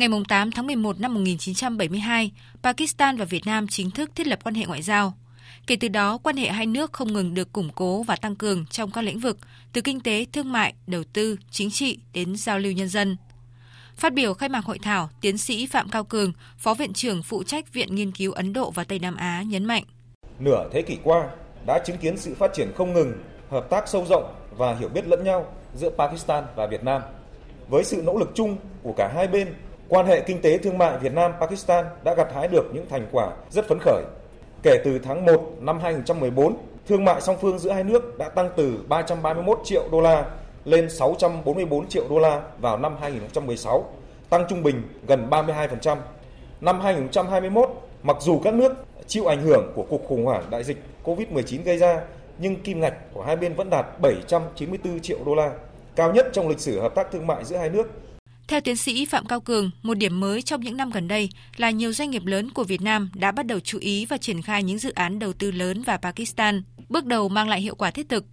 Ngày 8 tháng 11 năm 1972, Pakistan và Việt Nam chính thức thiết lập quan hệ ngoại giao. Kể từ đó, quan hệ hai nước không ngừng được củng cố và tăng cường trong các lĩnh vực, từ kinh tế, thương mại, đầu tư, chính trị đến giao lưu nhân dân. Phát biểu khai mạc hội thảo, tiến sĩ Phạm Cao Cường, Phó Viện trưởng phụ trách Viện Nghiên cứu Ấn Độ và Tây Nam Á nhấn mạnh. Nửa thế kỷ qua đã chứng kiến sự phát triển không ngừng, hợp tác sâu rộng và hiểu biết lẫn nhau giữa Pakistan và Việt Nam. Với sự nỗ lực chung của cả hai bên, quan hệ kinh tế thương mại Việt Nam Pakistan đã gặt hái được những thành quả rất phấn khởi. Kể từ tháng 1 năm 2014, thương mại song phương giữa hai nước đã tăng từ 331 triệu đô la lên 644 triệu đô la vào năm 2016, tăng trung bình gần 32%. Năm 2021, mặc dù các nước chịu ảnh hưởng của cuộc khủng hoảng đại dịch COVID-19 gây ra, nhưng kim ngạch của hai bên vẫn đạt 794 triệu đô la, cao nhất trong lịch sử hợp tác thương mại giữa hai nước theo tiến sĩ Phạm Cao Cường, một điểm mới trong những năm gần đây là nhiều doanh nghiệp lớn của Việt Nam đã bắt đầu chú ý và triển khai những dự án đầu tư lớn vào Pakistan, bước đầu mang lại hiệu quả thiết thực.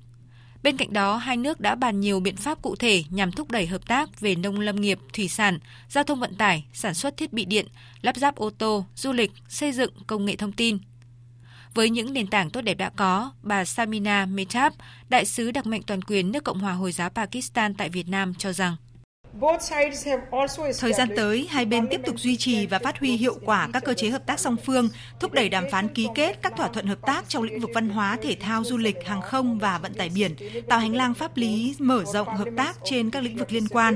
Bên cạnh đó, hai nước đã bàn nhiều biện pháp cụ thể nhằm thúc đẩy hợp tác về nông lâm nghiệp, thủy sản, giao thông vận tải, sản xuất thiết bị điện, lắp ráp ô tô, du lịch, xây dựng, công nghệ thông tin. Với những nền tảng tốt đẹp đã có, bà Samina Mehtab, đại sứ đặc mệnh toàn quyền nước Cộng hòa Hồi giáo Pakistan tại Việt Nam cho rằng Thời gian tới, hai bên tiếp tục duy trì và phát huy hiệu quả các cơ chế hợp tác song phương, thúc đẩy đàm phán ký kết các thỏa thuận hợp tác trong lĩnh vực văn hóa, thể thao, du lịch, hàng không và vận tải biển, tạo hành lang pháp lý mở rộng hợp tác trên các lĩnh vực liên quan.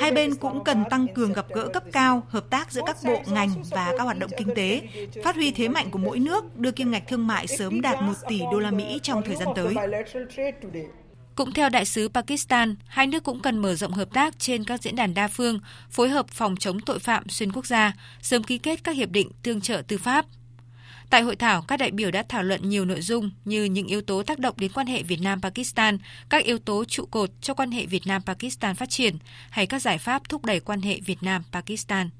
Hai bên cũng cần tăng cường gặp gỡ cấp cao, hợp tác giữa các bộ, ngành và các hoạt động kinh tế, phát huy thế mạnh của mỗi nước, đưa kim ngạch thương mại sớm đạt 1 tỷ đô la Mỹ trong thời gian tới. Cũng theo đại sứ Pakistan, hai nước cũng cần mở rộng hợp tác trên các diễn đàn đa phương, phối hợp phòng chống tội phạm xuyên quốc gia, sớm ký kết các hiệp định tương trợ tư pháp. Tại hội thảo, các đại biểu đã thảo luận nhiều nội dung như những yếu tố tác động đến quan hệ Việt Nam-Pakistan, các yếu tố trụ cột cho quan hệ Việt Nam-Pakistan phát triển hay các giải pháp thúc đẩy quan hệ Việt Nam-Pakistan.